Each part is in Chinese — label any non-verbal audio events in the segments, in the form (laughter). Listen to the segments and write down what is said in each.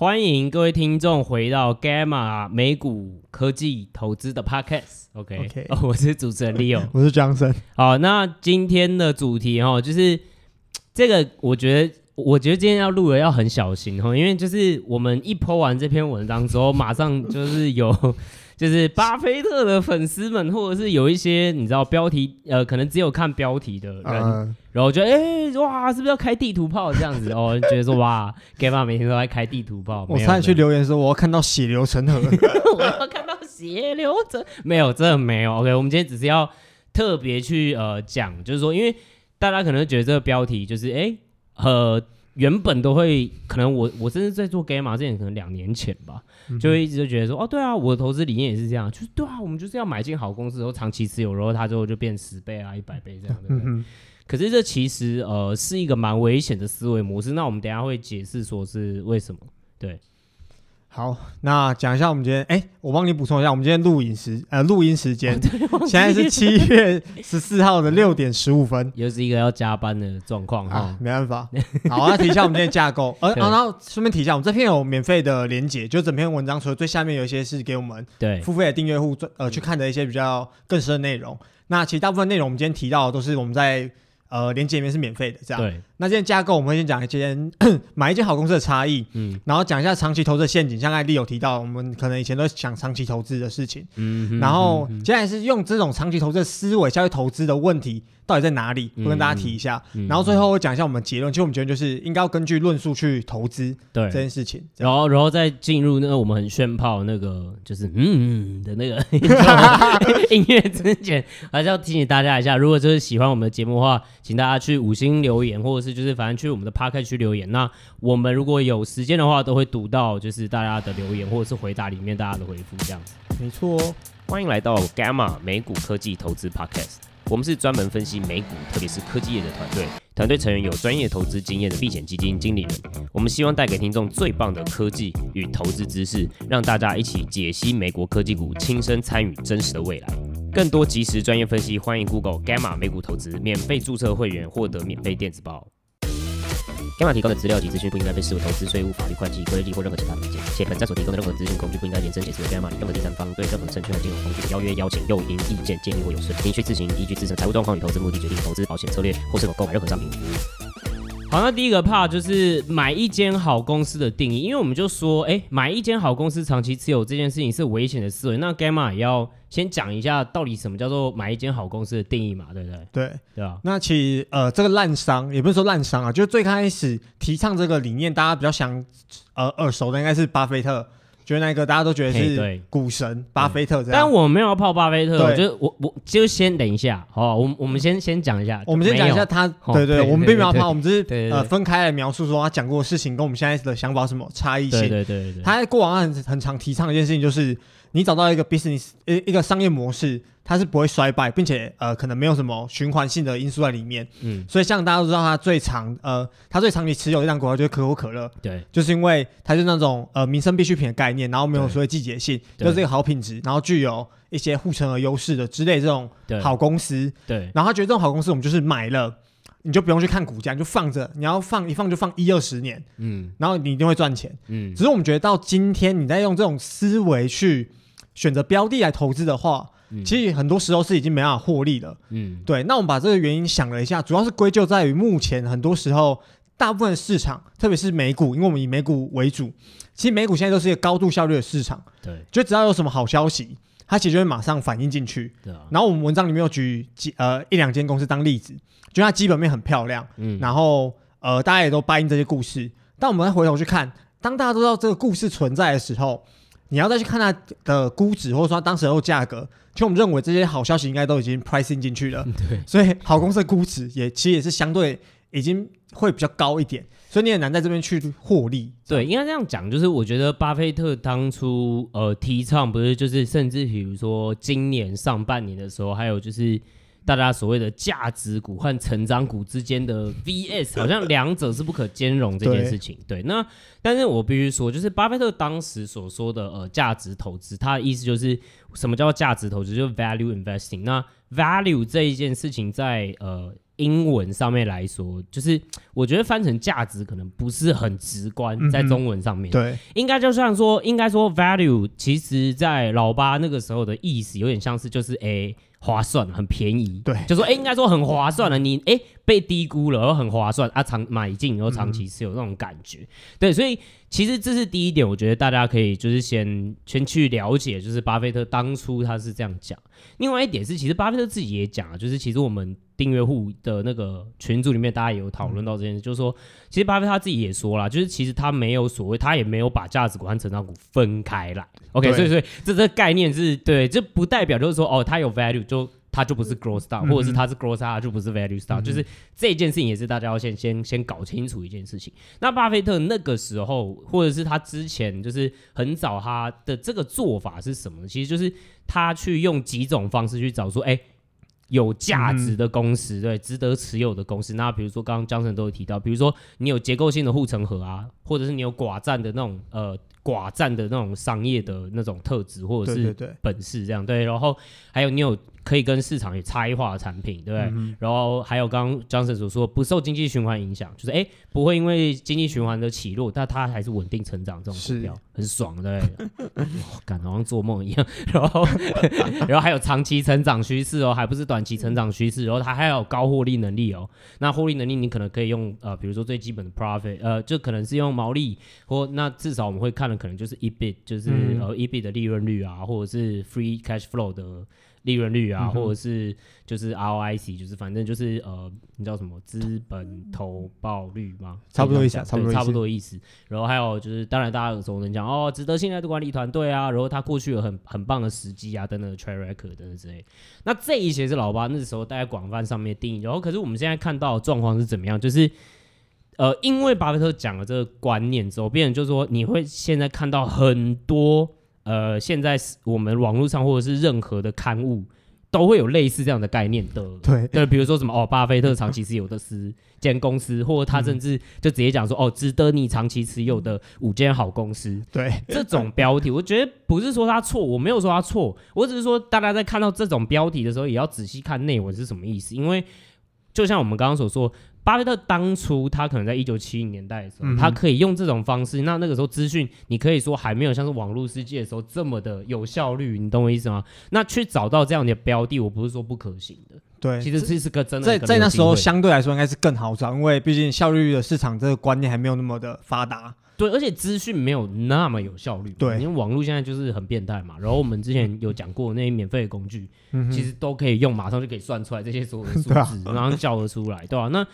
欢迎各位听众回到 Gamma 美股科技投资的 Podcast。OK，, okay.、(laughs) 哦、我是主持人 Leo，(laughs) 我是 Johnson。好，那今天的主题哈，就是这个，我觉得，我觉得今天要录的要很小心哦，因为就是我们一 po 完这篇文章之后，马上就是有。就是巴菲特的粉丝们，或者是有一些你知道标题，呃，可能只有看标题的人，嗯、然后觉得哎、欸，哇，是不是要开地图炮这样子？哦，觉得说哇，Gamma 每天都在开地图炮。我上去留言说，我要看到血流成河，(laughs) 我要看到血流成，没有，真的没有。OK，我们今天只是要特别去呃讲，就是说，因为大家可能觉得这个标题就是哎、欸，呃。原本都会，可能我我甚至在做 Gamma 之前，可能两年前吧，就会一直就觉得说，哦，对啊，我的投资理念也是这样，就是对啊，我们就是要买进好公司，然后长期持有，然后它之后就变十倍啊、一百倍这样，对不对？可是这其实呃是一个蛮危险的思维模式，那我们等一下会解释说是为什么，对。好，那讲一下我们今天，哎、欸，我帮你补充一下，我们今天录影时，呃，录音时间，现在是七月十四号的六点十五分，又是一个要加班的状况哈，没办法。好，那提一下我们今天的架构，(laughs) 呃，然后顺便提一下，我们这篇有免费的连结，就整篇文章除了最下面有一些是给我们对。付费的订阅户呃去看的一些比较更深的内容，那其实大部分内容我们今天提到的都是我们在呃连接里面是免费的，这样。对。那今天架构，我们会先讲一间 (clears throat) 买一间好公司的差异，嗯，然后讲一下长期投资的陷阱，像艾丽有提到，我们可能以前都想长期投资的事情，嗯，然后接下来是用这种长期投资的思维下去投资的问题到底在哪里，会跟大家提一下，然后最后我讲一下我们结论，其实我们结论就是应该要根据论述去投资，对。这件事情，然后然后再进入那个我们很炫炮那个就是嗯，嗯的那个 (laughs) 音乐之前，还是要提醒大家一下，如果就是喜欢我们的节目的话，请大家去五星留言或者是。就是反正去我们的 Podcast 区留言，那我们如果有时间的话，都会读到就是大家的留言或者是回答里面大家的回复这样。子。没错，哦欢迎来到 Gamma 美股科技投资 Podcast，我们是专门分析美股，特别是科技业的团队。团队成员有专业投资经验的避险基金经理人。我们希望带给听众最棒的科技与投资知识，让大家一起解析美国科技股，亲身参与真实的未来。更多及时专业分析，欢迎 Google Gamma 美股投资，免费注册会员，获得免费电子报。天马提供的资料及资讯不应该被视为投资、税务、法律、会计、规例或任何其他意见，且本站所提供的任何资讯工具不应该延伸解释为 Gamma 与任何第三方对任何证券和金融工具邀约、邀请、诱因、意见、建议或有损，您需自行依据自身财务状况与投资目的决定投资保险策略或是否购买任何商品。好，那第一个 part 就是买一间好公司的定义，因为我们就说，哎，买一间好公司长期持有这件事情是危险的思维。那 Gamma 也要先讲一下，到底什么叫做买一间好公司的定义嘛，对不对？对，对啊。那其实呃，这个烂商也不是说烂商啊，就是最开始提倡这个理念，大家比较想呃耳熟的应该是巴菲特。觉得那个大家都觉得是股神巴菲特这样，但我没有要泡巴菲特，我就我我就先等一下，好，我我们先先讲一下，我们先讲一下他，对对，我们并没有泡，我们只是呃分开来描述说他讲过的事情跟我们现在的想法有什么差异性，对对对，他在过往很很常提倡一件事情就是。你找到一个 business 一一个商业模式，它是不会衰败，并且呃可能没有什么循环性的因素在里面。嗯，所以像大家都知道，它最长呃它最长期持有一档股票就是可口可乐。对，就是因为它是那种呃民生必需品的概念，然后没有所谓季节性，就是一个好品质，然后具有一些护城河优势的之类这种好公司。对，然后他觉得这种好公司，我们就是买了。你就不用去看股价，你就放着。你要放一放就放一二十年，嗯，然后你一定会赚钱，嗯。只是我们觉得到今天，你在用这种思维去选择标的来投资的话，嗯，其实很多时候是已经没办法获利了，嗯。对，那我们把这个原因想了一下，主要是归咎在于目前很多时候大部分市场，特别是美股，因为我们以美股为主，其实美股现在都是一个高度效率的市场，对。就只要有什么好消息，它其实就会马上反映进去，对啊。然后我们文章里面有举几呃一两间公司当例子。就它基本面很漂亮，嗯，然后呃，大家也都答应这些故事。但我们再回头去看，当大家都知道这个故事存在的时候，你要再去看它的估值，或者说当时候价格，其实我们认为这些好消息应该都已经 pricing 进去了。(laughs) 对，所以好公司的估值也其实也是相对已经会比较高一点，所以你也难在这边去获利。对，应该这样讲，就是我觉得巴菲特当初呃提倡不是就是甚至比如说今年上半年的时候，还有就是。大家所谓的价值股和成长股之间的 VS，好像两者是不可兼容这件事情。(laughs) 对，那但是我必须说，就是巴菲特当时所说的呃价值投资，他的意思就是什么叫价值投资，就是 value investing。那 value 这一件事情在呃。英文上面来说，就是我觉得翻成价值可能不是很直观，在中文上面，嗯、对，应该就像说，应该说 value，其实在老八那个时候的意思有点像是就是诶。划算，很便宜，对，就说哎、欸，应该说很划算了。你哎、欸、被低估了，然后很划算啊，长买进然后长期持有那种感觉，对，所以其实这是第一点，我觉得大家可以就是先先去了解，就是巴菲特当初他是这样讲。另外一点是，其实巴菲特自己也讲了，就是其实我们订阅户的那个群组里面，大家也有讨论到这件事，就是说，其实巴菲特他自己也说了，就是其实他没有所谓，他也没有把价值股和成长股分开来。OK，所以所以这这概念是对，这不代表就是说哦，他有 value 就他就不是 growth 嗯、或者是他是 growth stock 就不是 value 嗯、就是这件事情也是大家要先先先搞清楚一件事情。那巴菲特那个时候，或者是他之前，就是很早他的这个做法是什么？其实就是他去用几种方式去找说，哎、欸。有价值的公司，嗯、对，值得持有的公司。那比如说，刚刚江晨都有提到，比如说你有结构性的护城河啊，或者是你有寡占的那种呃。寡占的那种商业的那种特质或者是本事，这样对，然后还有你有可以跟市场有差异化的产品，对不对？嗯、然后还有刚刚 Johnson 所说不受经济循环影响，就是哎不会因为经济循环的起落，但它还是稳定成长这种股票，是很爽，对不对？(laughs) 感觉好像做梦一样。(laughs) 然后 (laughs) 然后还有长期成长趋势哦，还不是短期成长趋势，然后它还有高获利能力哦。那获利能力你可能可以用呃，比如说最基本的 profit，呃，就可能是用毛利，或那至少我们会看的。可能就是 EBIT，就是呃 EBIT 的利润率啊，或者是 Free Cash Flow 的利润率啊，嗯、或者是就是 ROIC，就是反正就是呃，你知道什么资本投报率吗？差不多意思，差不多差不多意思。然后还有就是，当然大家有时候能讲哦，值得信赖的管理团队啊，然后他过去有很很棒的时机啊，等等的 Track Record 等等之类。那这一些是老八那时候大家广泛上面定义。然后可是我们现在看到的状况是怎么样？就是。呃，因为巴菲特讲了这个观念之后，变成就是说，你会现在看到很多呃，现在我们网络上或者是任何的刊物都会有类似这样的概念的，对。对，比如说什么哦，巴菲特长期持有的十间公司，或者他甚至就直接讲说哦，值得你长期持有的五间好公司，对。这种标题，(laughs) 我觉得不是说他错，我没有说他错，我只是说大家在看到这种标题的时候，也要仔细看内文是什么意思，因为就像我们刚刚所说。巴菲特当初他可能在一九七零年代的时候，嗯、他可以用这种方式。那那个时候资讯，你可以说还没有像是网络世界的时候这么的有效率，你懂我意思吗？那去找到这样的标的，我不是说不可行的。对，其实这是个真的在在那时候相对来说应该是更好找，因为毕竟效率的市场这个观念还没有那么的发达。对，而且资讯没有那么有效率。对，因为网络现在就是很变态嘛。然后我们之前有讲过那些免费的工具，嗯、其实都可以用，马上就可以算出来这些所有的数字，(laughs) 然后叫得出来，对吧、啊？那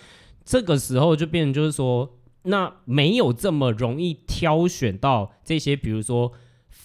这个时候就变成就是说，那没有这么容易挑选到这些，比如说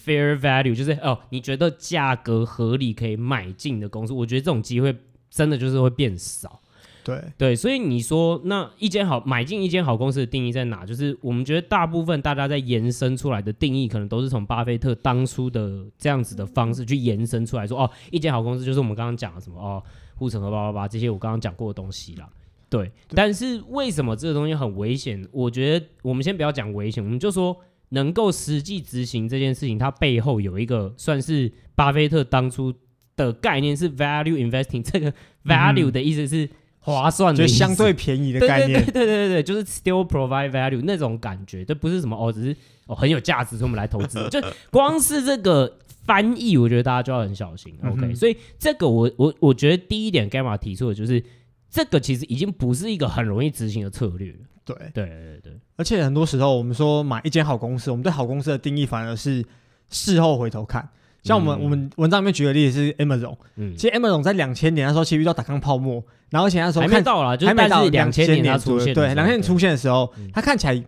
fair value，就是哦，你觉得价格合理可以买进的公司，我觉得这种机会真的就是会变少。对对，所以你说那一间好买进一间好公司的定义在哪？就是我们觉得大部分大家在延伸出来的定义，可能都是从巴菲特当初的这样子的方式去延伸出来说，哦，一间好公司就是我们刚刚讲的什么哦，护城河八八八这些我刚刚讲过的东西啦。对，但是为什么这个东西很危险？我觉得我们先不要讲危险，我们就说能够实际执行这件事情，它背后有一个算是巴菲特当初的概念是 value investing。这个 value 的意思是划算的，就相对便宜的概念。对对对对对，就是 still provide value 那种感觉，这不是什么哦，只是哦很有价值，所以我们来投资。就光是这个翻译，我觉得大家就要很小心。OK，、嗯、所以这个我我我觉得第一点 Gamma 提出的就是。这个其实已经不是一个很容易执行的策略了。对。对对对，而且很多时候我们说买一间好公司，我们对好公司的定义反而是事后回头看。像我们、嗯、我们文章里面举的例子是 Amazon，嗯，其实 Amazon 在两千年的时候其实遇到打康泡沫，然后而且那时候看还没到了，就是、还没到两千年它出现，对，两千年出现的时候，嗯、它看起来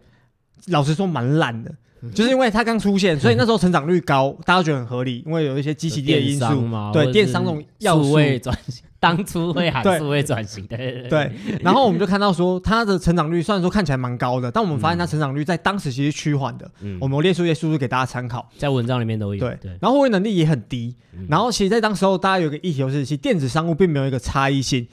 老实说蛮烂的。就是因为它刚出现，(laughs) 所以那时候成长率高，大家都觉得很合理，因为有一些机器的因素嘛，对电商这种要素。转型，当初会喊数位转型，对对对。然后我们就看到说，它的成长率虽然说看起来蛮高的，但我们发现它成长率在当时其实趋缓的。嗯，我们列出一些数字给大家参考，在文章里面都有。对对。然后获利能力也很低。然后其实，在当时候，大家有个议题就是，其实电子商务并没有一个差异性，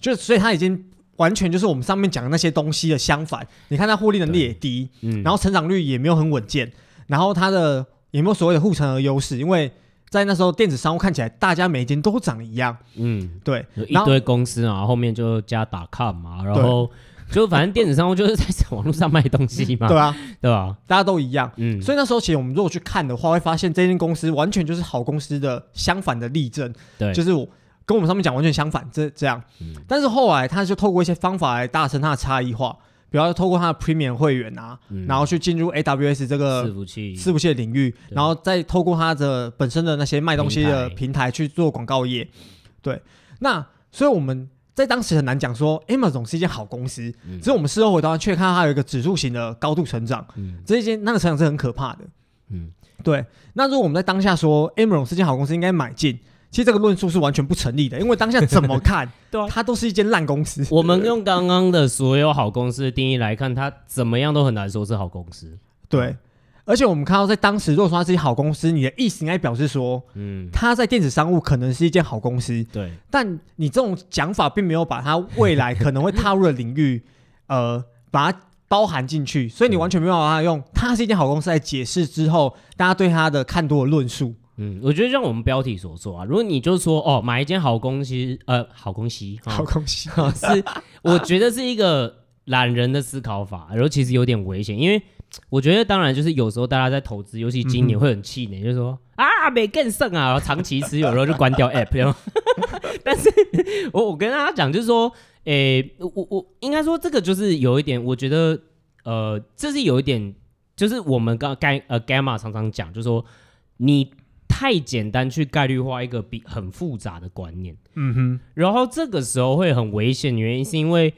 就所以它已经。完全就是我们上面讲的那些东西的相反。你看它获利能力也低，嗯，然后成长率也没有很稳健，然后它的也没有所谓的护城河优势，因为在那时候电子商务看起来大家每一间都长一样，嗯，对，有一堆公司啊，后面就加 .com 嘛，然后就反正电子商务就是在网络上卖东西嘛，对啊，对吧？大家都一样，嗯，所以那时候其实我们如果去看的话，会发现这间公司完全就是好公司的相反的例证，对，就是我跟我们上面讲完全相反，这这样，嗯，但是后来他就透过一些方法来达成它的差异化。比方说，透过它的 Premium 会员啊，嗯、然后去进入 AWS 这个伺服器。伺服器的领域，然后再透过它的本身的那些卖东西的平台。去做广告业。对，那所以我们在当时很难讲说 Amazon 是一间好公司，嗯、只是我们事后回头却看到它有一个指数型的高度成长，嗯，这一间那个成长是很可怕的，嗯，对。那如果我们在当下说 Amazon 是一间好公司，应该买进。其实这个论述是完全不成立的，因为当下怎么看，(laughs) 对啊，它都是一间烂公司。我们用刚刚的所有好公司的定义来看，它怎么样都很难说是好公司。对，而且我们看到在当时，如果说它是一好公司，你的意思应该表示说，嗯，它在电子商务可能是一间好公司。对，但你这种讲法并没有把它未来可能会踏入的领域，(laughs) 呃，把它包含进去，所以你完全没有办法用它是一间好公司来解释之后大家对它的看多的论述。嗯，我觉得像我们标题所说啊，如果你就说哦，买一间好公司，呃，好公司，好公司，是，我觉得是一个懒人的思考法，然后其实有点危险，因为我觉得当然就是有时候大家在投资，尤其今年会很气馁，嗯、就是说啊，没更胜啊，长期持有，然后就关掉 app，然后 (laughs) 但是我我跟大家讲，就是说，诶、欸，我我应该说这个就是有一点，我觉得呃，这是有一点，就是我们刚刚呃 Gamma 常常讲，就是说你。太简单去概率化一个比很复杂的观念，嗯哼，然后这个时候会很危险，原因是因为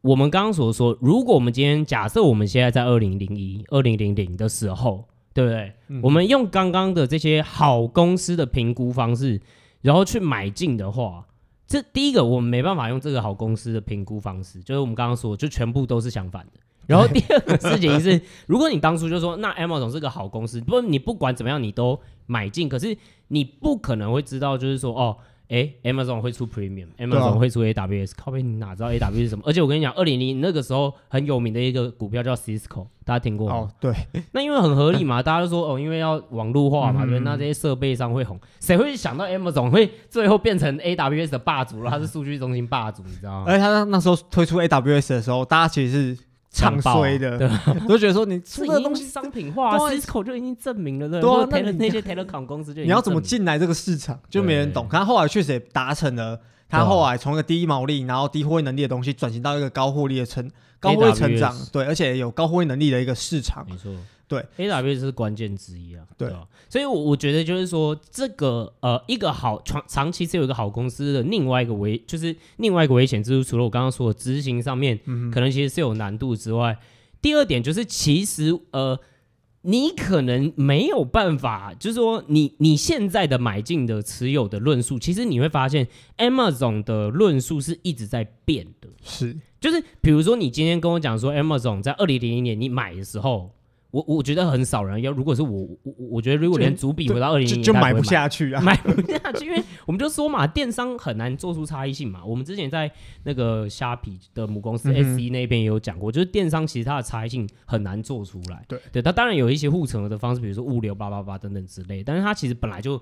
我们刚刚所说，如果我们今天假设我们现在在二零零一、二零零零的时候，对不对？嗯、我们用刚刚的这些好公司的评估方式，然后去买进的话，这第一个我们没办法用这个好公司的评估方式，就是我们刚刚说，就全部都是相反的。(laughs) 然后第二个事情是，如果你当初就说那 Amazon 是个好公司，不过你不管怎么样你都买进，可是你不可能会知道就是说哦，哎，Amazon 会出 Premium，Amazon 会出 AWS，靠北你哪知道 AWS 是什么？而且我跟你讲，二零零那个时候很有名的一个股票叫 Cisco，大家听过吗？哦，对，(laughs) 那因为很合理嘛，大家都说哦，因为要网络化嘛，对，那这些设备商会红，谁会想到 Amazon 会最后变成 AWS 的霸主了？它是数据中心霸主，你知道吗？而且他那时候推出 AWS 的时候，大家其实是。唱衰的，对，(laughs) 都觉得说你出的东西商品化，Cisco 就已经证明了，对，那那些 (laughs) Telecom 公司就你要怎么进来这个市场，就没人懂。可他后来确实也达成了，他后来从一个低毛利，然后低获利能力的东西，转型到一个高获利的成高获利成长，对，而且有高获利能力的一个市场，没错。对，AWS 是关键之一啊。对，啊所以，我我觉得就是说，这个呃，一个好长长期是有一个好公司的另外一个危，就是另外一个危险之处，除了我刚刚说的执行上面，嗯、可能其实是有难度之外，第二点就是其实呃，你可能没有办法，就是说你你现在的买进的持有的论述，其实你会发现 Amazon 的论述是一直在变的。是，就是比如说你今天跟我讲说 Amazon 在二零零一年你买的时候。我我觉得很少人要，如果是我我我觉得如果连主笔回到二零零就买不下去啊，买不下去，因为我们就说嘛，电商很难做出差异性嘛。我们之前在那个虾皮的母公司 SE 那边也有讲过，就是电商其实它的差异性很难做出来。对对，它当然有一些护城河的方式，比如说物流八八八等等之类，但是它其实本来就。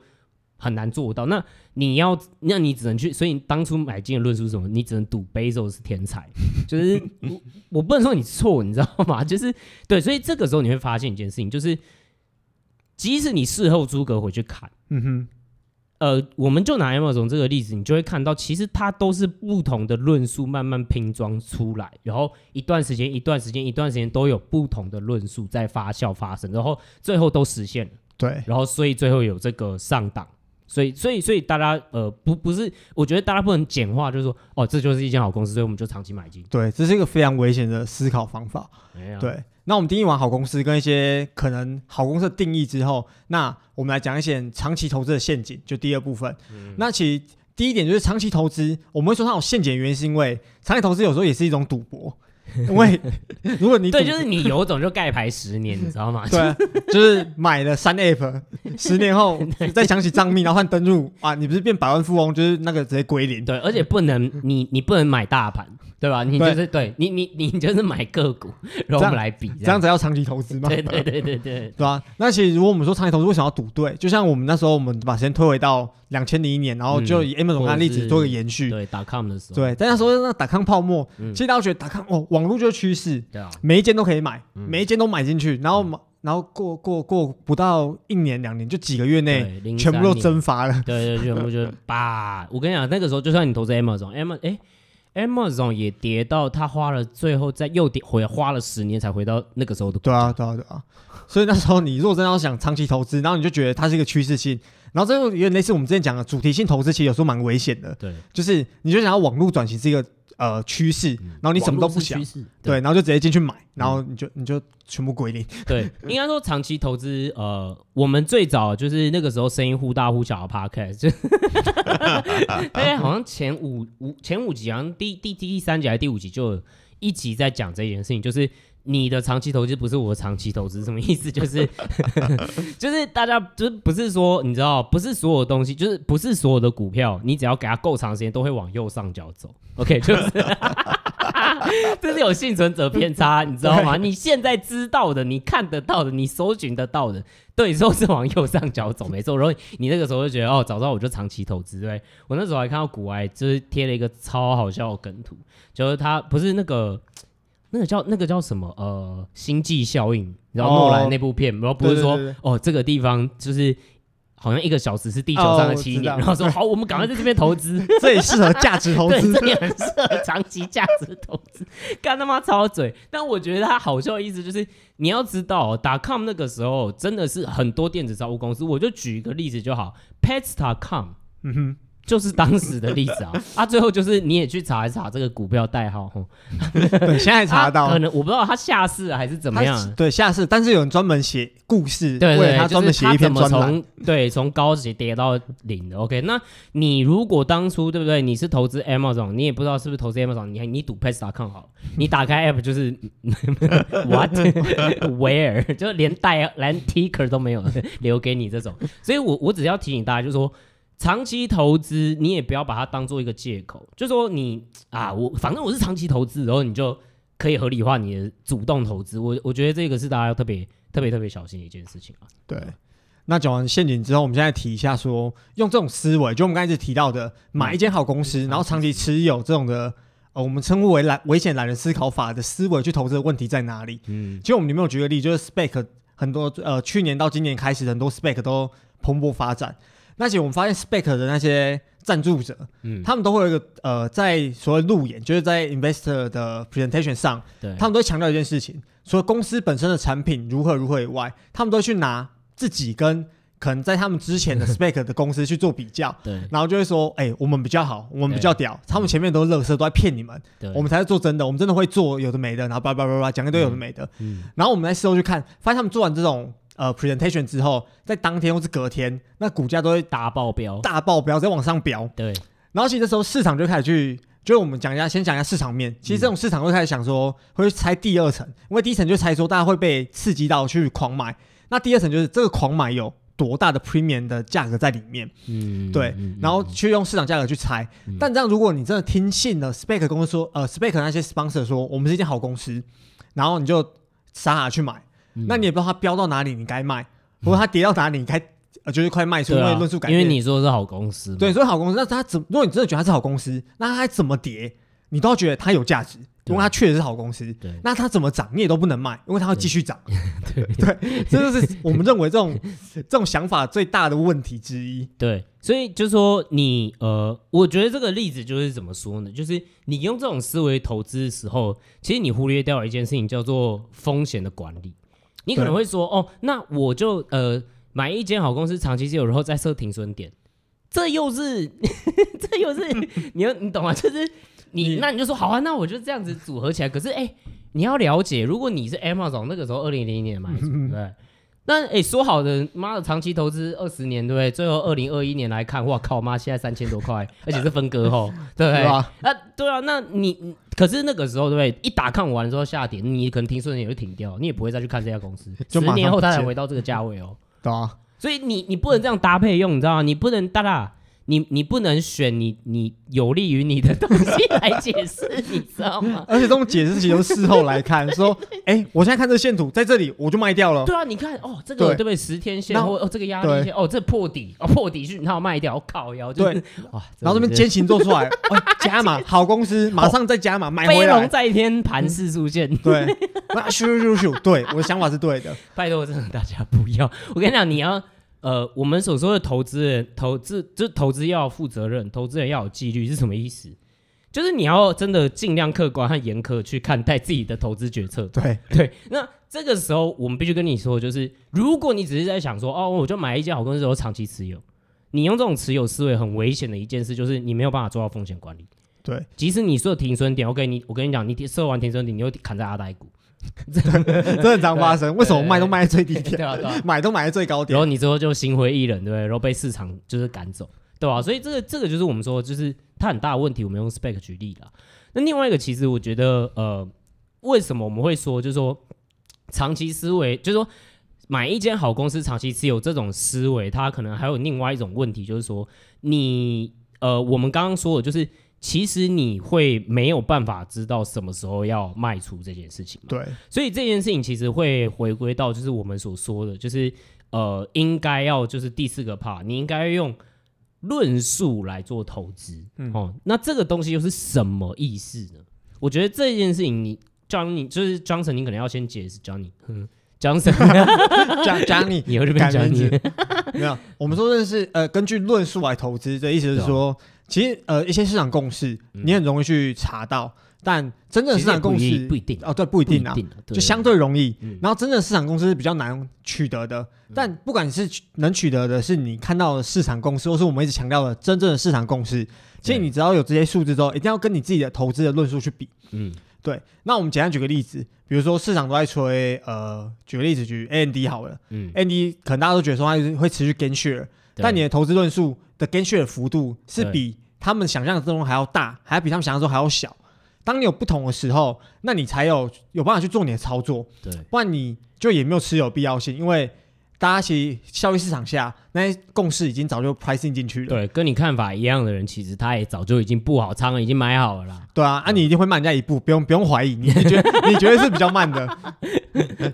很难做到。那你要，那你只能去。所以你当初买进的论述是什么？你只能赌 Bezos 是天才，就是我我不能说你错，你知道吗？(laughs) 就是对。所以这个时候你会发现一件事情，就是即使你事后诸葛回去看，嗯哼，呃，我们就拿 Amazon 这个例子，你就会看到，其实它都是不同的论述慢慢拼装出来，然后一段时间、一段时间、一段时间都有不同的论述在发酵发生，然后最后都实现了。对，然后所以最后有这个上档。所以，所以，所以大家呃，不，不是，我觉得大家不能简化，就是说，哦，这就是一间好公司，所以我们就长期买进。对，这是一个非常危险的思考方法。啊、对，那我们定义完好公司跟一些可能好公司的定义之后，那我们来讲一些长期投资的陷阱，就第二部分。嗯、那其实第一点就是长期投资，我们会说它有陷阱原因，是因为长期投资有时候也是一种赌博。(laughs) 因为如果你对，就是你有种就盖牌十年，你知道吗？对，就是买了三 app，十年后再想起账密，然后换登录啊，你不是变百万富翁，就是那个直接归零。对，而且不能你你不能买大盘，对吧？你就是对你你你就是买个股，然后我们来比这，这样子要长期投资吗？对对对对对，对吧？(laughs) 那其实如果我们说长期投资，为什么要赌对？就像我们那时候，我们把时间推回到两千零一年，然后就以 Amazon 的例子做一个延续。对，打 com 的时候，对，但那时候那打 com 泡沫，嗯、其实大家觉得打 com 哦，网络就是趋势，对啊，每一间都可以买，嗯、每一间都买进去，然后、嗯、然后过过过不到一年两年，就几个月内全部都蒸发了。对对，全部就 (laughs) 叭！我跟你讲，那个时候就算你投资 Amazon，Amazon 哎。Amazon 也跌到，他花了最后在又跌回，花了十年才回到那个时候的。对啊，对啊，对啊。所以那时候你如果真的要想长期投资，然后你就觉得它是一个趋势性，然后这个有点类似我们之前讲的主题性投资，其实有时候蛮危险的。对，就是你就想要网络转型是一个。呃，趋势，然后你什么都不想，对，对，然后就直接进去买，然后你就你就全部归零。(laughs) 对，应该说长期投资，呃，我们最早就是那个时候声音忽大忽小的 Podcast，就大 (laughs) 概好像前五五前五集，好像第第第第三集还是第五集，就一集在讲这件事情，就是。你的长期投资不是我的长期投资，什么意思？(laughs) 就是 (laughs) 就是大家就是不是说你知道，不是所有东西，就是不是所有的股票，你只要给它够长时间，都会往右上角走。OK，就是 (laughs) 这是有幸存者偏差，你知道吗？你现在知道的，你看得到的，你搜寻得到的，对，都是往右上角走，没错。然后你那个时候就觉得哦，早知道我就长期投资。对，我那时候还看到股癌就是贴了一个超好笑的梗图，就是他不是那个。那个叫那个叫什么？呃，星际效应，然后诺兰那部片，然后不是说哦，这个地方就是好像一个小时是地球上的七年，哦、然后说好，我们赶快在这边投资，(laughs) 这也适合价值投资，(laughs) 这也很适合长期价值投资，(laughs) 干他妈超嘴！但我觉得他好笑的意思就是，你要知道，打 com 那个时候真的是很多电子商务公司，我就举一个例子就好，Pets.com，嗯哼。就是当时的例子啊，(laughs) 啊，最后就是你也去查一查这个股票代号，对，现在查得到，可能我不知道他下市还是怎么样，对，下市，但是有人专门写故事，对对，他专门写一篇专栏，对，从高级跌到零的，OK，那你如果当初对不对，你是投资 Amazon，你也不知道是不是投资 Amazon，你你赌 p e s t a 看好，你打开 (laughs) App 就是 (laughs) What? Where，就连带连 Ticker 都没有留给你这种，所以我我只要提醒大家，就是说。长期投资，你也不要把它当做一个借口，就说你啊，我反正我是长期投资，然后你就可以合理化你的主动投资。我我觉得这个是大家要特别特别特别小心的一件事情啊。对，那讲完陷阱之后，我们现在提一下说，用这种思维，就我们刚才一直提到的，买一间好公司，嗯、然后长期持有这种的，呃，我们称呼为懒危险懒人思考法的思维去投资的问题在哪里？嗯，其实我们里面有举个例，就是 spec 很多呃，去年到今年开始，很多 spec 都蓬勃发展。那且我们发现 Spec 的那些赞助者，嗯，他们都会有一个呃，在所谓路演，就是在 investor 的 presentation 上，对，他们都会强调一件事情，除了公司本身的产品如何如何以外，他们都会去拿自己跟可能在他们之前的 (laughs) Spec 的公司去做比较，对，然后就会说，哎、欸，我们比较好，我们比较屌，他们前面都是垃圾，都在骗你们，对，我们才是做真的，我们真的会做有的没的，然后叭叭叭叭讲一堆有的没的，嗯，然后我们在事后去看，发现他们做完这种。呃，presentation 之后，在当天或是隔天，那股价都会大爆飙，大爆飙，再往上飙。对，然后其实这时候市场就开始去，就我们讲一下，先讲一下市场面。其实这种市场会开始想说，会猜第二层，因为第一层就猜说大家会被刺激到去狂买，那第二层就是这个狂买有多大的 premium 的价格在里面。嗯，对，然后去用市场价格去猜。嗯、但这样，如果你真的听信了 SPAC 公司说，呃，SPAC 那些 sponsor 说我们是一间好公司，然后你就傻傻去买。嗯、那你也不知道它飙到哪里，你该卖；或者它跌到哪里，你该呃就是快卖出，因为论述改变。因为你说的是好公司，对，所以好公司，那它怎？如果你真的觉得它是好公司，那它还怎么跌，你都要觉得它有价值，因为它确实是好公司。对，那它怎么涨，你也都不能卖，因为它会继续涨。(laughs) 对 (laughs) 对，这就是我们认为这种这种想法最大的问题之一。对，所以就是说你呃，我觉得这个例子就是怎么说呢？就是你用这种思维投资的时候，其实你忽略掉了一件事情，叫做风险的管理。你可能会说哦，那我就呃买一间好公司，长期持有，然后再设停损点，这又是 (laughs) 这又是你你懂吗？就是你，你那你就说好啊，那我就这样子组合起来。可是哎、欸，你要了解，如果你是 Amazon 那个时候二零零一年买，对不对？那哎、欸，说好的妈的长期投资二十年，对不对？最后二零二一年来看，哇靠妈，现在三千多块，(laughs) 而且是分割后，(laughs) 对不对？啊，对啊，那你。可是那个时候，对不对？一打看完之后下跌，你可能停损也会停掉，你也不会再去看这家公司。(laughs) 十年后它才回到这个价位哦。对啊，所以你你不能这样搭配用，你知道吗？你不能哒哒，你你不能选你你有利于你的东西来解释，你知道吗？(laughs) 而且这种解释其实事后来看，说，(laughs) 哎、欸，我现在看这个线图在这里，我就卖掉了。对啊，你看哦，这个对不对？十天线或哦这个压力线，哦这破底哦破底讯号卖掉，我靠腰，就是、对哇，然后这边奸情做出来，哦、(laughs) 加码好公司，马上再加码买回来。飞龙在天，盘势出现，对，咻咻咻咻，对，我的想法是对的。拜托，真的大家不要，我跟你讲，你要。呃，我们所说的投资人，投资就是投资要负责任，投资人要有纪律，是什么意思？就是你要真的尽量客观和严苛去看待自己的投资决策。对 (laughs) 对，那这个时候我们必须跟你说，就是如果你只是在想说，哦，我就买一家好公司，然后长期持有，你用这种持有思维很危险的一件事，就是你没有办法做到风险管理。对，即使你设停损点，OK，你我跟你讲，你设完停损点，你又砍在阿呆股。这这很常发生，为什么卖都卖在最低点，对啊对啊，买都买在最高点，然后你之后就心灰意冷，对不对？然后被市场就是赶走，对吧？所以这个这个就是我们说，就是它很大的问题。我们用 spec 举例了。那另外一个，其实我觉得，呃，为什么我们会说，就是说长期思维，就是说买一间好公司，长期持有这种思维，它可能还有另外一种问题，就是说你，呃，我们刚刚说的，就是。其实你会没有办法知道什么时候要卖出这件事情，对，所以这件事情其实会回归到就是我们所说的，就是呃，应该要就是第四个 part，你应该用论述来做投资，嗯、哦，那这个东西又是什么意思呢？我觉得这件事情你 Johnny 就是 Johnson，你可能要先解释 Johnny，嗯，Johnson，Johnny，你会这边讲你没有，我们说的是呃，根据论述来投资，这意思是说。其实呃，一些市场共识你很容易去查到，嗯、但真正的市场共识不一定。哦，对，不一定啊，定就相对容易。然后真正的市场共识是比较难取得的，嗯、但不管是能取得的是你看到的市场共识，或是我们一直强调的真正的市场共识，其实你只要有这些数字之后，一定要跟你自己的投资的论述去比。嗯，对。那我们简单举个例子，比如说市场都在吹呃，举个例子举 A N D 好了，嗯，A N D 可能大家都觉得说它会持续 gain share，但你的投资论述的 gain share 的幅度是比他们想象中还要大，还要比他们想象中还要小。当你有不同的时候，那你才有有办法去做你的操作。对，不然你就也没有持有必要性，因为大家其实效益市场下那些共识已经早就 pricing 进去了。对，跟你看法一样的人，其实他也早就已经布好仓了，已经买好了啦。对啊，啊，你一定会慢人家一步，不用不用怀疑，你觉得 (laughs) 你觉得是比较慢的。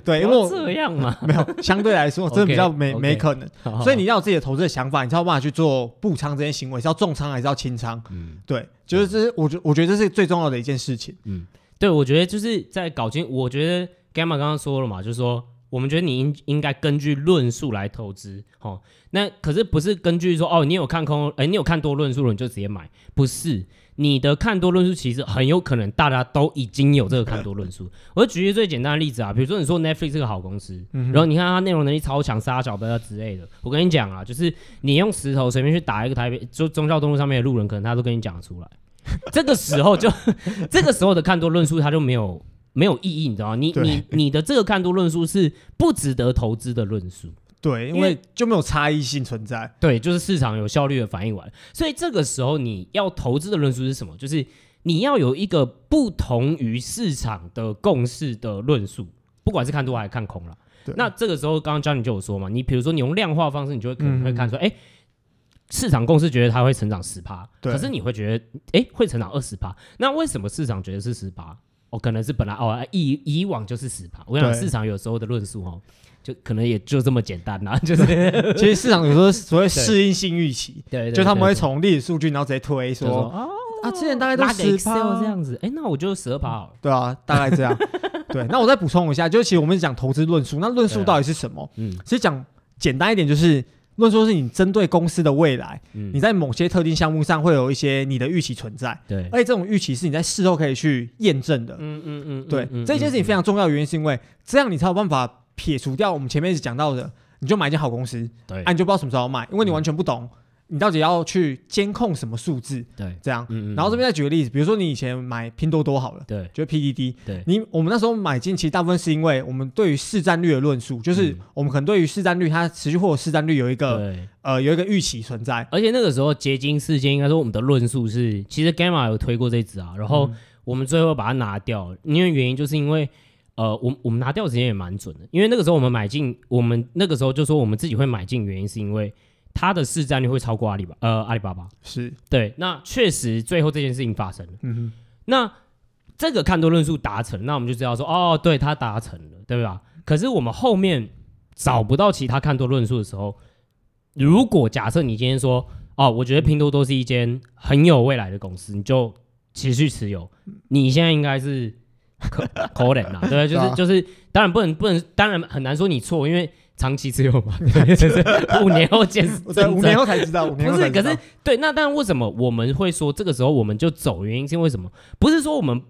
对，因为我这样嘛，(laughs) 没有相对来说真的比较 (laughs) 没 okay, 没可能所以你要有自己的投资的想法，你才有办法去做布仓这些行为，是要重仓还是要轻仓？嗯，对，就是这是我觉我觉得这是最重要的一件事情。嗯，对，我觉得就是在搞清，我觉得 Gamma 刚刚说了嘛，就是说我们觉得你应应该根据论述来投资，哦，那可是不是根据说哦，你有看空，哎，你有看多论述了你就直接买，不是。你的看多论述其实很有可能大家都已经有这个看多论述。(laughs) 我就举一个最简单的例子啊，比如说你说 Netflix 是个好公司，然后你看它内容能力超强，杀小不要之类的。我跟你讲啊，就是你用石头随便去打一个台北就忠孝东路上面的路人，可能他都跟你讲得出来。这个时候就 (laughs) 这个时候的看多论述，他就没有没有意义，你知道吗？你你你的这个看多论述是不值得投资的论述。对，因为就没有差异性存在。对，就是市场有效率的反应完，所以这个时候你要投资的论述是什么？就是你要有一个不同于市场的共识的论述，不管是看多还是看空了。那这个时候，刚刚教你就有说嘛，你比如说你用量化方式，你就会可能会看出，哎、嗯，市场共识觉得它会成长十趴，可是你会觉得，哎，会成长二十趴。那为什么市场觉得是十趴？哦，可能是本来哦，以以往就是十趴。我想市场有时候的论述哦。就可能也就这么简单啦，(laughs) 就是 (laughs) 其实市场有时候所谓适应性预期，(laughs) 对，就他们会从历史数据然后直接推说啊，之前大概都十趴这样子，哎，那我就十二趴好了，对啊，大概这样，对，那我再补充一下，就其实我们讲投资论述，那论述到底是什么？嗯，其实讲简单一点，就是论说是你针对公司的未来，你在某些特定项目上会有一些你的预期存在，对，而且这种预期是你在事后可以去验证的，嗯嗯嗯，对，这件事情非常重要的原因是因为这样你才有办法。撇除掉我们前面一直讲到的，你就买一间好公司，对，啊，你就不知道什么时候买，因为你完全不懂，嗯、你到底要去监控什么数字，对，这样，嗯嗯，然后这边再举个例子，比如说你以前买拼多多好了，对，就是 PDD，对，你我们那时候买进，其实大部分是因为我们对于市占率的论述，就是我们可能对于市占率它持续或者市占率有一个，呃，有一个预期存在，而且那个时候结晶事件应该说我们的论述是，其实 Gamma 有推过这支啊，然后我们最后把它拿掉，因为原因就是因为。呃，我我们拿掉的时间也蛮准的，因为那个时候我们买进，我们那个时候就说我们自己会买进，原因是因为它的市占率会超过阿里巴呃阿里巴巴，是对。那确实最后这件事情发生了，嗯哼。那这个看多论述达成，那我们就知道说，哦，对，它达成了，对吧？可是我们后面找不到其他看多论述的时候，如果假设你今天说，哦，我觉得拼多多是一间很有未来的公司，你就持续持有，你现在应该是可可能啦，对，就是 (laughs) 就是，当然不能不能，当然很难说你错，因为长期持有嘛，对，(laughs) 就是五年后见，对，(laughs) 五年后才知道，五年后才知道。不是，可是对，那但为什么我们会说这个时候我们就走？原因是因为什么？不是说我们。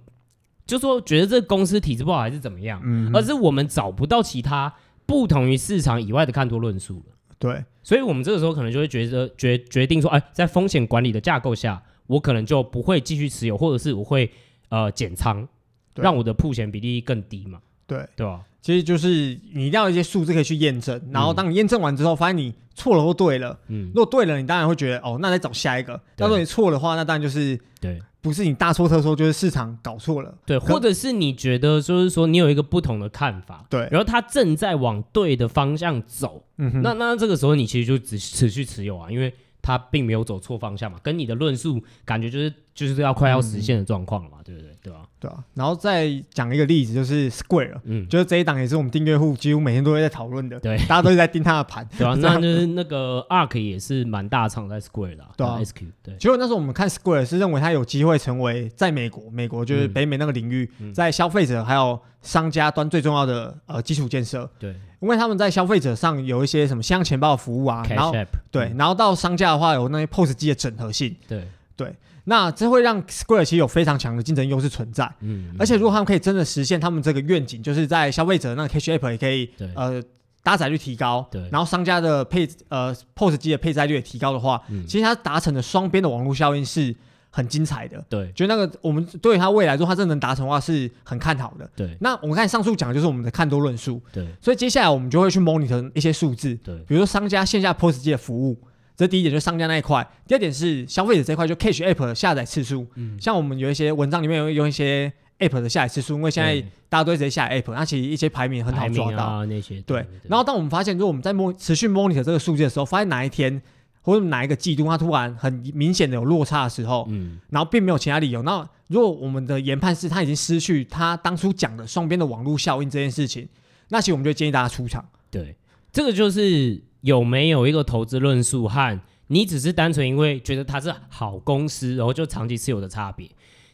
就说觉得这个公司体制不好还是怎么样，嗯，而是我们找不到其他不同于市场以外的看多论述了。对，所以我们这个时候可能就会觉得决决定说，哎，在风险管理的架构下，我可能就不会继续持有，或者是我会呃减仓，让我的铺钱比例更低嘛。对，对吧？其实就是你一定要有一些数字可以去验证，然后当你验证完之后，发现你错了或对了，嗯，如果对了，你当然会觉得哦，那再找下一个；要说你错的话，那当然就是对。不是你大错特错，就是市场搞错了。对，或者是你觉得就是说你有一个不同的看法，对，然后它正在往对的方向走，嗯哼，那那这个时候你其实就只持续持有啊，因为它并没有走错方向嘛，跟你的论述感觉就是就是要快要实现的状况了嘛，嗯、对不对？对吧？对啊，然后再讲一个例子，就是 Square，嗯，就是这一档也是我们订阅户几乎每天都会在讨论的，对，大家都是在盯它的盘，(laughs) 对啊，(laughs) 那就是那个 Arc 也是蛮大厂在 Square 的，对啊，SQ，对。结果那时候我们看 Square 是认为它有机会成为在美国，美国就是北美那个领域，在消费者还有商家端最重要的呃基础建设，对，因为他们在消费者上有一些什么线上钱包的服务啊，然后对，然后到商家的话有那些 POS 机的整合性，对。对。那这会让 Square 其实有非常强的竞争优势存在，嗯，而且如果他们可以真的实现他们这个愿景，就是在消费者那 Cash App 也可以，呃，搭载率提高，对，然后商家的配呃 POS 机的配载率也提高的话，其实它达成的双边的网络效应是很精彩的，对，就那个我们对于它未来说它真的能达成的话是很看好的，对。那我们看上述讲的就是我们的看多论述，对，所以接下来我们就会去 monitor 一些数字，对，比如说商家线下 POS 机的服务。这第一点就是商家那一块，第二点是消费者这一块，就 Cash App 的下载次数。嗯，像我们有一些文章里面有有一些 App 的下载次数，因为现在大家都直接下载 App，那其实一些排名很好抓到啊那些。对，然后当我们发现，如果我们在摸持续 monitor 这个数据的时候，发现哪一天或者哪一个季度它突然很明显的有落差的时候，嗯，然后并没有其他理由，那如果我们的研判是它已经失去它当初讲的双边的网络效应这件事情，那其实我们就建议大家出场。对，这个就是。有没有一个投资论述和你只是单纯因为觉得它是好公司，然后就长期持有的差别？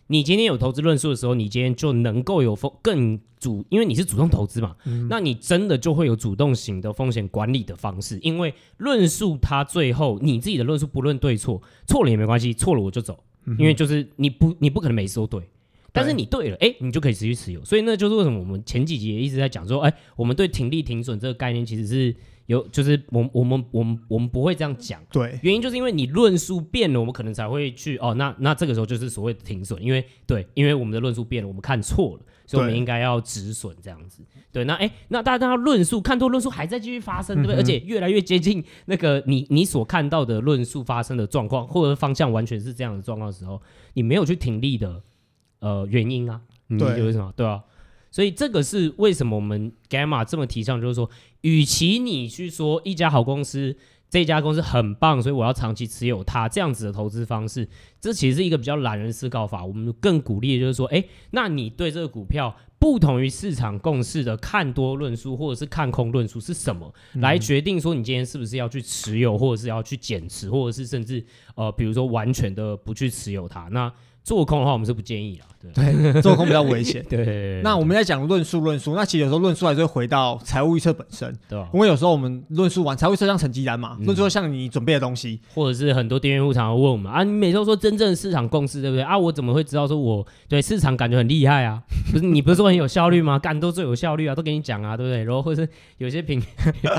你今天有投资论述的时候，你今天就能够有风更主，因为你是主动投资嘛，嗯、那你真的就会有主动型的风险管理的方式。因为论述它最后你自己的论述不论对错，错了也没关系，错了我就走，嗯、因为就是你不你不可能每次都对，但是你对了，哎对，你就可以持续持有。所以那就是为什么我们前几集也一直在讲说，哎，我们对停利停损这个概念其实是。有，就是我我们我们我们不会这样讲，对，原因就是因为你论述变了，我们可能才会去哦，那那这个时候就是所谓的停损，因为对，因为我们的论述变了，我们看错了，所以我们应该要止损这样子，对，那哎，那大家论述看多论述还在继续发生，对不对？嗯、而且越来越接近那个你你所看到的论述发生的状况，或者方向完全是这样的状况的时候，你没有去停利的呃原因啊，对，为什么？对啊。所以这个是为什么我们 Gamma 这么提倡，就是说，与其你去说一家好公司，这家公司很棒，所以我要长期持有它这样子的投资方式，这其实是一个比较懒人思考法。我们更鼓励的就是说，诶，那你对这个股票不同于市场共识的看多论述或者是看空论述是什么，来决定说你今天是不是要去持有，或者是要去减持，或者是甚至呃，比如说完全的不去持有它。那做空的话，我们是不建议啦。对，做空比较危险。(laughs) 对，那我们在讲论述论述，那其实有时候论述还是会回到财务预测本身。对吧，因为有时候我们论述完财务预测像成绩单嘛，论述像你准备的东西，或者是很多订阅户常常问我们啊，你每周说真正市场共识对不对啊？我怎么会知道说我对市场感觉很厉害啊？(laughs) 不是你不是说很有效率吗？(laughs) 干都最有效率啊，都给你讲啊，对不对？然后或者是有些评，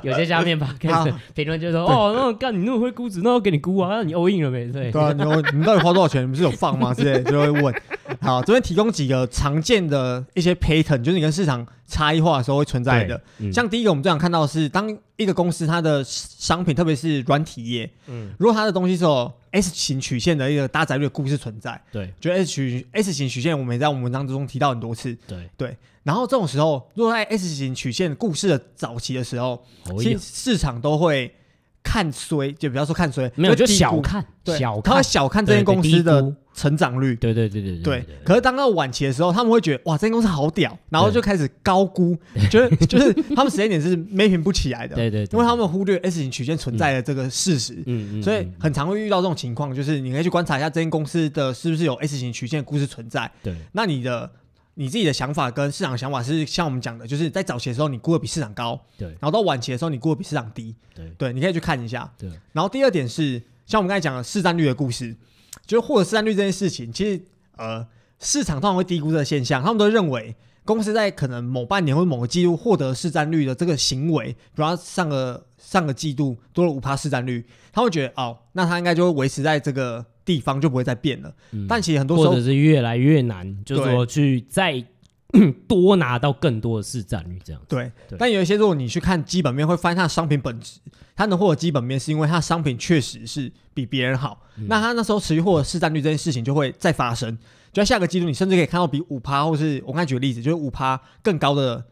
有些下面吧，开始评论就说哦，那干你那么会估值，那我给你估啊，那你 all in 了没？对，对啊，你你到底花多少钱？你不是有放吗？之类就会问。好，这边提供几个常见的一些 pattern，就是你跟市场差异化的时候会存在的。嗯、像第一个，我们最常看到的是，当一个公司它的商品，特别是软体业，嗯，如果它的东西是有 S 型曲线的一个搭载率的故事存在，对，就 S 曲 S 型曲线，我们也在我们文章之中提到很多次，对。对。然后这种时候，如果在 S 型曲线故事的早期的时候，其实市场都会看衰，就不要说看衰，没有就小看，对，小看，他会小看这间公司的成长率，对对对对对。可是当到晚期的时候，他们会觉得哇，这间公司好屌，然后就开始高估，觉得 (laughs) 就是他们时间点是 mapping 不起来的，对对，因为他们忽略 S 型曲线存在的这个事实，嗯嗯，所以很常会遇到这种情况，就是你可以去观察一下这间公司的是不是有 S 型曲线故事存在，对，那你的。你自己的想法跟市场想法是像我们讲的，就是在早期的时候你估的比市场高，对，然后到晚期的时候你估的比市场低，对，对，你可以去看一下，对。然后第二点是像我们刚才讲的市占率的故事，就是获得市占率这件事情，其实呃市场通常会低估这个现象，他们都认为公司在可能某半年或某个季度获得市占率的这个行为，比方上个上个季度多了五趴市占率，他会觉得哦，那他应该就会维持在这个。地方就不会再变了，嗯、但其实很多时候或者是越来越难，就是说去再 (clears throat) 多拿到更多的市占率这样。对，对但有一些如果你去看基本面，会发现它的商品本质，它能获得基本面是因为它的商品确实是比别人好。嗯、那它那时候持续获得市占率这件事情就会再发生，就在下个季度你甚至可以看到比五趴，或是我刚才举个例子，就是五趴更高的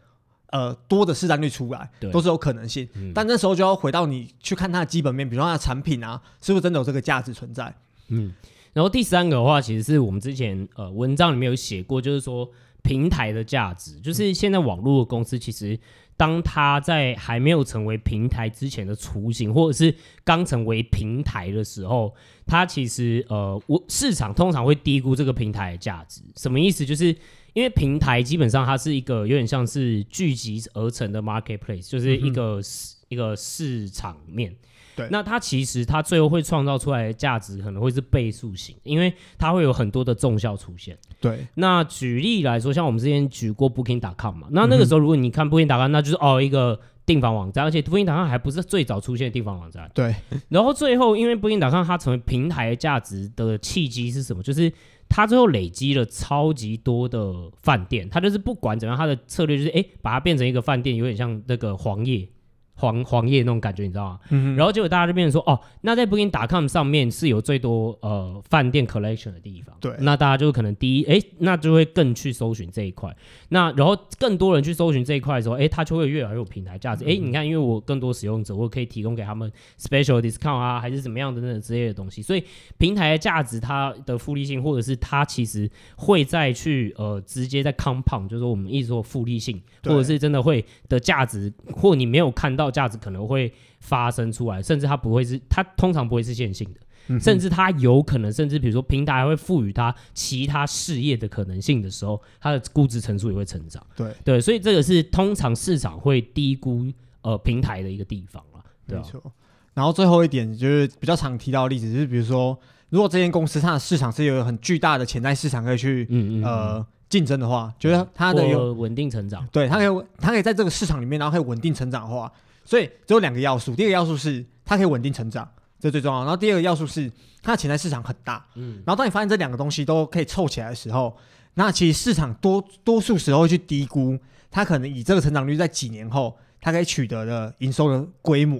呃多的市占率出来，都是有可能性。嗯、但那时候就要回到你去看它的基本面，比如说它的产品啊，是不是真的有这个价值存在？嗯，然后第三个的话，其实是我们之前呃文章里面有写过，就是说平台的价值，就是现在网络的公司其实当它在还没有成为平台之前的雏形，或者是刚成为平台的时候，它其实呃我市场通常会低估这个平台的价值。什么意思？就是因为平台基本上它是一个有点像是聚集而成的 marketplace，就是一个、嗯、一个市场面。对，那它其实它最后会创造出来的价值可能会是倍数型，因为它会有很多的重效出现。对，那举例来说，像我们之前举过 Booking.com 嘛，那那个时候如果你看 Booking.com，那就是哦一个订房网站，而且 Booking.com 还不是最早出现的订房网站。对，然后最后因为 Booking.com 它成为平台价值的契机是什么？就是它最后累积了超级多的饭店，它就是不管怎样，它的策略就是哎把它变成一个饭店，有点像那个黄页。黄黄页那种感觉，你知道吗？嗯、哼然后结果大家就变成说，哦，那在 Booking.com 上面是有最多呃饭店 collection 的地方。对，那大家就可能第一，哎，那就会更去搜寻这一块。那然后更多人去搜寻这一块的时候，哎，它就会越来越有平台价值。哎、嗯，你看，因为我更多使用者，我可以提供给他们 special discount 啊，还是怎么样的那之类的东西。所以平台的价值，它的复利性，或者是它其实会再去呃直接在 compound，就是说我们一直说复利性，或者是真的会的价值，或你没有看到。价值可能会发生出来，甚至它不会是，它通常不会是线性的，嗯、甚至它有可能，甚至比如说平台还会赋予它其他事业的可能性的时候，它的估值乘数也会成长。对对，所以这个是通常市场会低估呃平台的一个地方了。对、啊，没错。然后最后一点就是比较常提到的例子，就是比如说，如果这间公司它的市场是有很巨大的潜在市场可以去嗯嗯呃竞争的话，就是它的有稳定成长，对，它可以它可以在这个市场里面，然后可以稳定成长的话。所以只有两个要素，第一个要素是它可以稳定成长，这最重要。然后第二个要素是它的潜在市场很大。嗯。然后当你发现这两个东西都可以凑起来的时候，那其实市场多多数时候会去低估它可能以这个成长率在几年后它可以取得的营收的规模，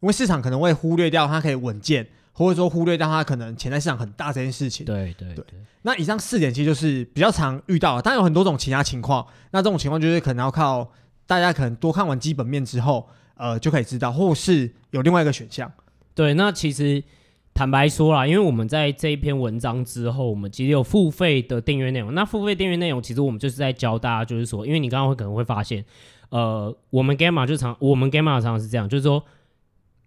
因为市场可能会忽略掉它可以稳健，或者说忽略掉它可能潜在市场很大这件事情。对对对。那以上四点其实就是比较常遇到的，当然有很多种其他情况。那这种情况就是可能要靠大家可能多看完基本面之后。呃，就可以知道，或是有另外一个选项。对，那其实坦白说啦，因为我们在这一篇文章之后，我们其实有付费的订阅内容。那付费订阅内容，其实我们就是在教大家，就是说，因为你刚刚会可能会发现，呃，我们 Gamma 就常，我们 Gamma 常常是这样，就是说，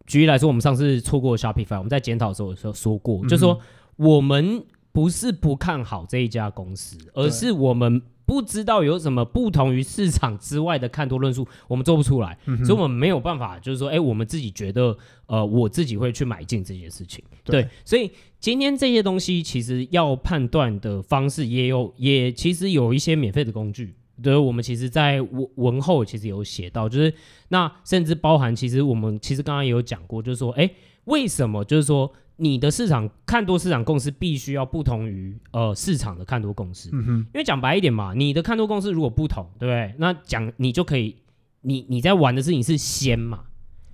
举例来说，我们上次错过 Shopify，我们在检讨的时候有时候说过，嗯、就是说，我们不是不看好这一家公司，而是我们。不知道有什么不同于市场之外的看多论述，我们做不出来，嗯、所以我们没有办法，就是说，哎，我们自己觉得，呃，我自己会去买进这件事情。对，对，所以今天这些东西其实要判断的方式也有，也其实有一些免费的工具。对，我们其实在文文后其实有写到，就是那甚至包含，其实我们其实刚刚也有讲过，就是说，哎，为什么就是说。你的市场看多市场共识必须要不同于呃市场的看多共识，嗯哼，因为讲白一点嘛，你的看多共识如果不同，对不对？那讲你就可以，你你在玩的事情是先嘛，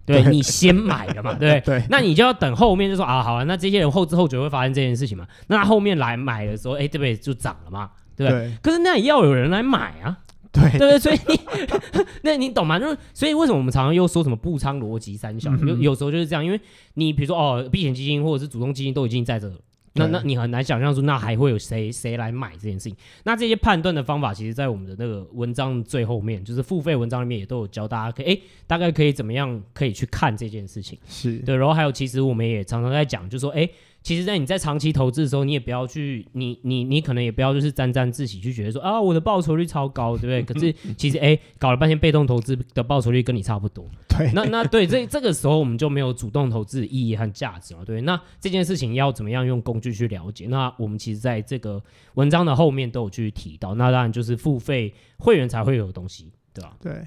对，你先买的嘛，(laughs) 对不对？那你就要等后面就说啊，好了，那这些人后知后觉会发生这件事情嘛？那他后面来买的时候，哎，对不对？就涨了嘛，对不对？对，可是那也要有人来买啊。对对对，所以你 (laughs) 那你懂吗？就是所以为什么我们常常又说什么步仓逻辑三小？有、嗯、有时候就是这样，因为你比如说哦，避险基金或者是主动基金都已经在这了。那那你很难想象说，那还会有谁谁来买这件事情？那这些判断的方法，其实，在我们的那个文章最后面，就是付费文章里面也都有教大家可以，可、欸、哎，大概可以怎么样可以去看这件事情。是对，然后还有，其实我们也常常在讲，就是说，哎、欸。其实，在你在长期投资的时候，你也不要去，你你你可能也不要就是沾沾自喜，去觉得说啊，我的报酬率超高，对不对？可是其实，哎，搞了半天被动投资的报酬率跟你差不多。对，那那对这这个时候，我们就没有主动投资的意义和价值了。对，那这件事情要怎么样用工具去了解？那我们其实在这个文章的后面都有去提到。那当然就是付费会员才会有东西，对吧？对。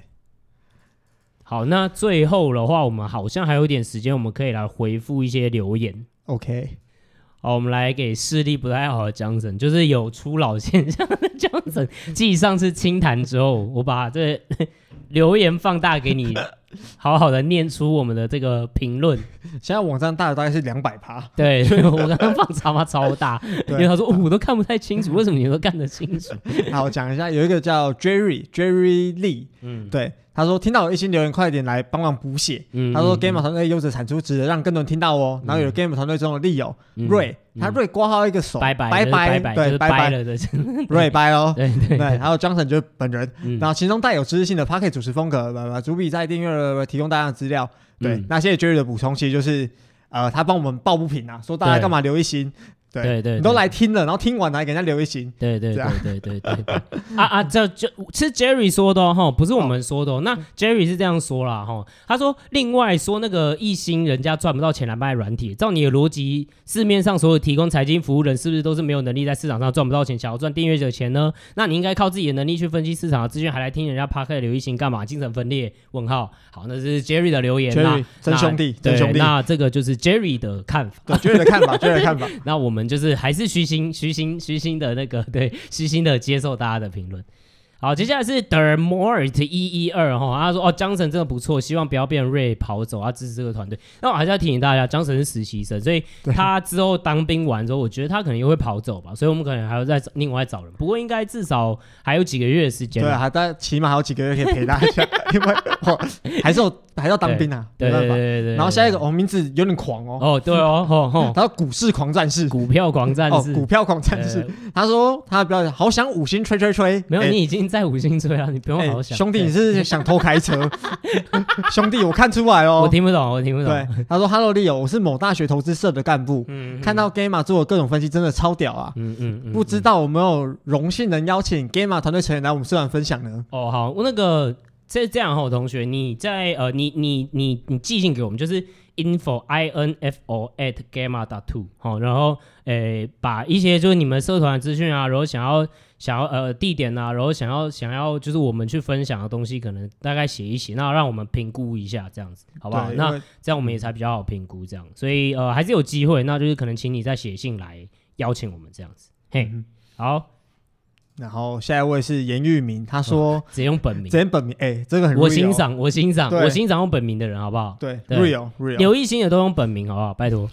好，那最后的话，我们好像还有点时间，我们可以来回复一些留言。OK。好，我们来给视力不太好的江神，就是有初老现象的江神。继上次清谈之后，我把这留言放大给你，(laughs) 好好的念出我们的这个评论。现在网站大的大概是两百趴，对，所以我刚刚放超嘛超大，因为他说、哦、我都看不太清楚，为什么你都看得清楚？(laughs) 好，我讲一下，有一个叫 Jerry Jerry Lee，嗯，对。他说：“听到有一星留言，快点来帮忙补写。嗯”他说：“Gamer 团队优质产出，值得让更多人听到哦。嗯”然后有 Gamer 团队中的利友、嗯、瑞，他瑞挂号一个手，拜拜拜拜，对拜拜了的，瑞拜哦。对 (laughs) 对，对，对。还有 Johnson 就是本人，嗯、然后其中带有知识性的 Pocket 主持风格，主笔在订阅提供大量的资料。对，嗯、那谢谢 Jerry 的补充，其实就是呃，他帮我们抱不平啊，说大家干嘛留一星。对对，对，你都来听了，然后听完来给人家留一星。对对对对对对对。(laughs) 啊啊，这这是 Jerry 说的哈、哦，不是我们说的、哦。那 Jerry 是这样说啦哈，他说另外说那个一星人家赚不到钱来卖软体，照你的逻辑，市面上所有提供财经服务人是不是都是没有能力在市场上赚不到钱，想要赚订阅者钱呢？那你应该靠自己的能力去分析市场的资讯，还来听人家 Podcast 留一星干嘛？精神分裂？问号。好，那是 Jerry 的留言。Jerry 真兄弟，真兄弟。那这个就是 Jerry 的看法。对，Jerry 的看法，Jerry 的看法。(laughs) 那我们就是还是虚心、虚心、虚心的那个，对，虚心的接受大家的评论。好，接下来是 Dermort 一一二哈，他说哦，江神真的不错，希望不要变瑞跑走，他支持这个团队。那我还是要提醒大家，江神是实习生，所以他之后当兵完之后，我觉得他可能又会跑走吧，所以我们可能还要再另外找人。不过应该至少还有几个月的时间，对，还但起码还有几个月可以陪他一下，(laughs) 因为我还是有还是要当兵啊，没办法。对对对对。然后下一个，哦，名字有点狂哦。哦，对哦，(laughs) 哦哦，他说股市狂战士，股票狂战士，股票狂战士。他说他比较好想五星吹吹吹，没有，你已经。在五星吹啊，你不用好好想。欸、兄弟，你是想偷开车？(laughs) 兄弟，我看出来哦。我听不懂，我听不懂。对，他说：“Hello，利友，我是某大学投资社的干部。嗯，看到 Gamma 做的各种分析，真的超屌啊。嗯嗯，嗯，不知道有没有荣幸能邀请 Gamma 团队成员来我们社团分享呢？哦，好，我那个这这样哈，同学，你在呃，你你你你寄信给我们，就是 info i n f o at gamma dot two 好，然后诶、欸，把一些就是你们社团的资讯啊，然后想要。想要呃地点啊，然后想要想要就是我们去分享的东西，可能大概写一写，那让我们评估一下这样子，好不好？那这样我们也才比较好评估这样，所以呃还是有机会，那就是可能请你再写信来邀请我们这样子，嘿，嗯、好。然后下一位是严玉明，他说直接用本名，直接本名，哎，这个很我欣赏，我欣赏，我欣赏用本名的人，好不好？对，real real，有一星也都用本名，好不好？拜托。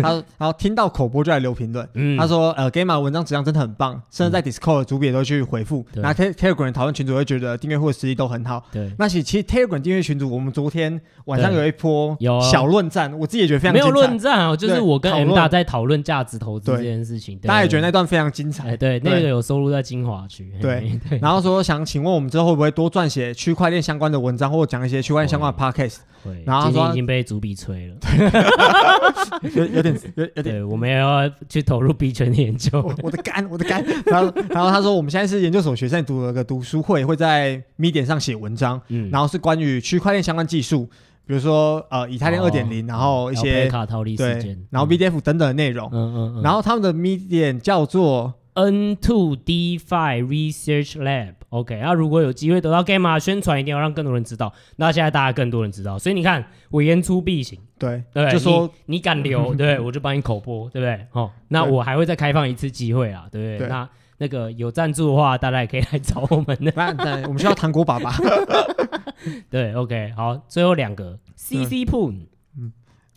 他然后听到口播就来留评论，他说呃，Gamma 文章质量真的很棒，甚至在 Discord 主笔也都去回复，那 Telegram 讨论群组会觉得订阅户的实力都很好。对，那其实其实 Telegram 订阅群组，我们昨天晚上有一波小论战，我自己也觉得非常没有论战啊，就是我跟 M 大在讨论价值投资这件事情，大家也觉得那段非常精彩。对，那个有收录在精华区，对，然后说想请问我们之后会不会多撰写区块链相关的文章，或者讲一些区块链相关的 podcast？会，然后说已经被主笔催了，有有点有有点，我们也要去投入 B 圈的研究。我的肝，我的肝。然后然后他说我们现在是研究所学生，读了个读书会，会在 Medium 上写文章，嗯，然后是关于区块链相关技术，比如说呃以太链二点零，然后一些卡套利事件，然后 BDF 等等的内容，嗯嗯嗯，然后他们的 Medium 叫做。N2 DeFi Research Lab，OK，、okay, 那如果有机会得到 Gamma 宣传，一定要让更多人知道。那现在大家更多人知道，所以你看，我言出必行，对，对，就说你，你敢留，(laughs) 对，我就帮你口播，对不对？哦，那我还会再开放一次机会啊，对不对？对，那那个有赞助的话，大家也可以来找我们的。对，我们需要糖果爸爸。(laughs) 对，OK，好，最后两个 CC Poon。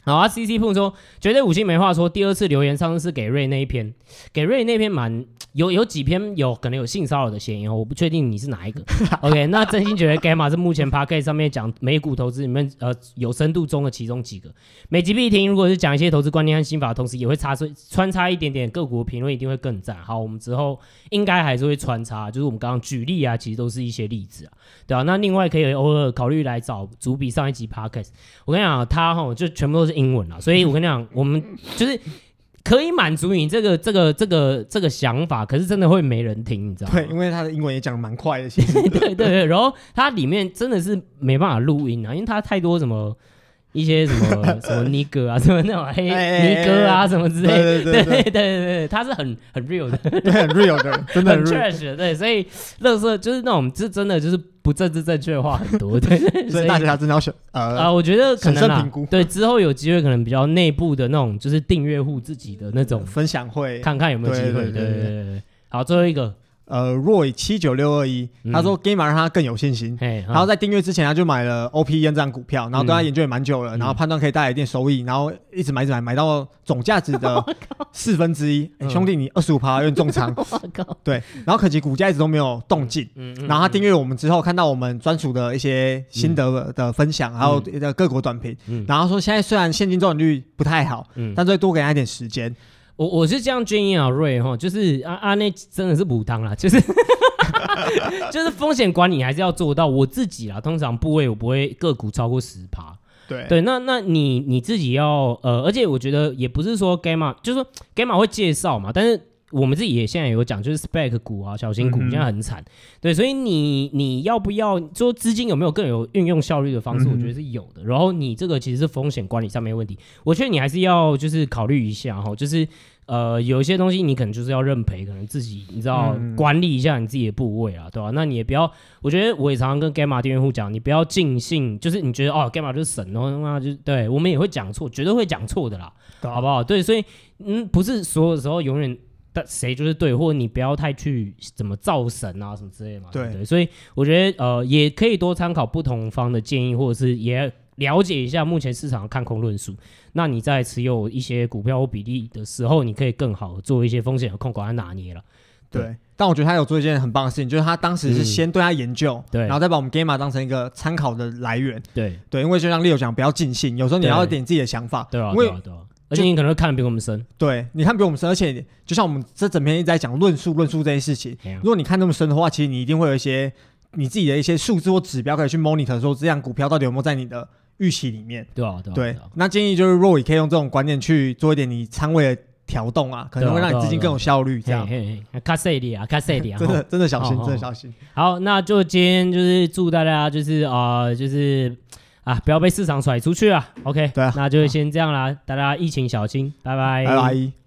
好啊，CC 碰说绝对五星没话说。第二次留言上次是给瑞那一篇，给瑞那篇蛮有有几篇有可能有性骚扰的嫌疑哦，我不确定你是哪一个。(laughs) OK，那真心觉得 Gamma 是目前 Podcast 上面讲美股投资里面呃有深度中的其中几个。每集必听，如果是讲一些投资观念和心法同时，也会插出穿插一点点个股评论，一定会更赞。好，我们之后应该还是会穿插，就是我们刚刚举例啊，其实都是一些例子啊，对啊。那另外可以偶尔考虑来找主笔上一集 Podcast。我跟你讲，他哈就全部都是英文啊，所以我跟你讲，我们就是。可以满足你这个这个这个这个想法，可是真的会没人听，你知道吗？对，因为他的英文也讲得蛮快的，其实。(laughs) 对对对，然后它里面真的是没办法录音啊，因为它太多什么一些什么 (laughs) 什么尼哥啊，什么那种黑尼哥啊什么之类的，对对对对对，它是很很 real 的，对，很 real 的，真的很 trash 的，对，所以乐色就是那种，这真的就是。不政治正确的话很多，(laughs) 对，所以大家真的要选呃啊、呃，我觉得可能啦，对，之后有机会可能比较内部的那种，就是订阅户自己的那种分享会，看看有没有机会，对，对，对，好，最后一个。呃，Roy 七九六二一，他说 Gamma 让他更有信心，嗯、然后在订阅之前他就买了 OP 验证股票，然后对他研究也蛮久了、嗯，然后判断可以带来一定收益，然后一直买一直买，买到总价值的 (laughs) 四分之一。兄弟，你二十五趴有点重仓，(laughs) 对，然后可惜股价一直都没有动静、嗯，然后他订阅我们之后看到我们专属的一些心得的分享，还有的各国短评、嗯，然后说现在虽然现金周转率不太好，嗯、但是多给他一点时间。我我是这样建议啊，瑞哈，就是啊啊，那真的是补汤啦，就是 (laughs) 就是风险管理还是要做到。我自己啦，通常部位我不会个股超过十趴。对对，那那你你自己要呃，而且我觉得也不是说 Gamma，就是说 Gamma 会介绍嘛，但是。我们自己也现在有讲，就是 spec 股啊，小型股现在很惨、嗯，对，所以你你要不要说资金有没有更有运用效率的方式？我觉得是有的。然后你这个其实是风险管理上面问题，我觉得你还是要就是考虑一下哈，就是呃有一些东西你可能就是要认赔，可能自己你知道管理一下你自己的部位啊，对吧？那你也不要，我觉得我也常常跟 Gamma 订阅户讲，你不要尽信，就是你觉得哦 Gamma 就是神哦，那就对我们也会讲错，绝对会讲错的啦，好不好？对，所以嗯，不是所有时候永远。谁就是对，或者你不要太去怎么造神啊什么之类的嘛。对，对，对，所以我觉得呃也可以多参考不同方的建议，或者是也了解一下目前市场的看空论述。那你在持有一些股票或比例的时候，你可以更好做一些风险和控管来拿捏了。对，对，但我觉得他有做一件很棒的事情，就是他当时是先对他研究，嗯、对，然后再把我们 Gamma 当成一个参考的来源。对对，因为就像 Leo 讲，不要尽信，有时候你要一点自己的想法。对啊，对啊，对啊。而且你可能会看得比我们深，对，你看比我们深，而且就像我们这整篇一直在讲论述论述这些事情，如果你看那么深的话，其实你一定会有一些你自己的一些数字或指标可以去 monitor，说这样股票到底有没有在你的预期里面，对啊，对啊，对，那建议就是 Roy 可以用这种观念去做一点你仓位的调动啊，可能会让你资金更有效率，这样。卡塞里啊，卡塞里啊，(laughs) 真的真的小心，真的小心。好，那就今天就是祝大家就是啊、呃，就是。啊！不要被市场甩出去啊！OK，对啊，那就先这样啦，大家疫情小心，拜拜，拜拜。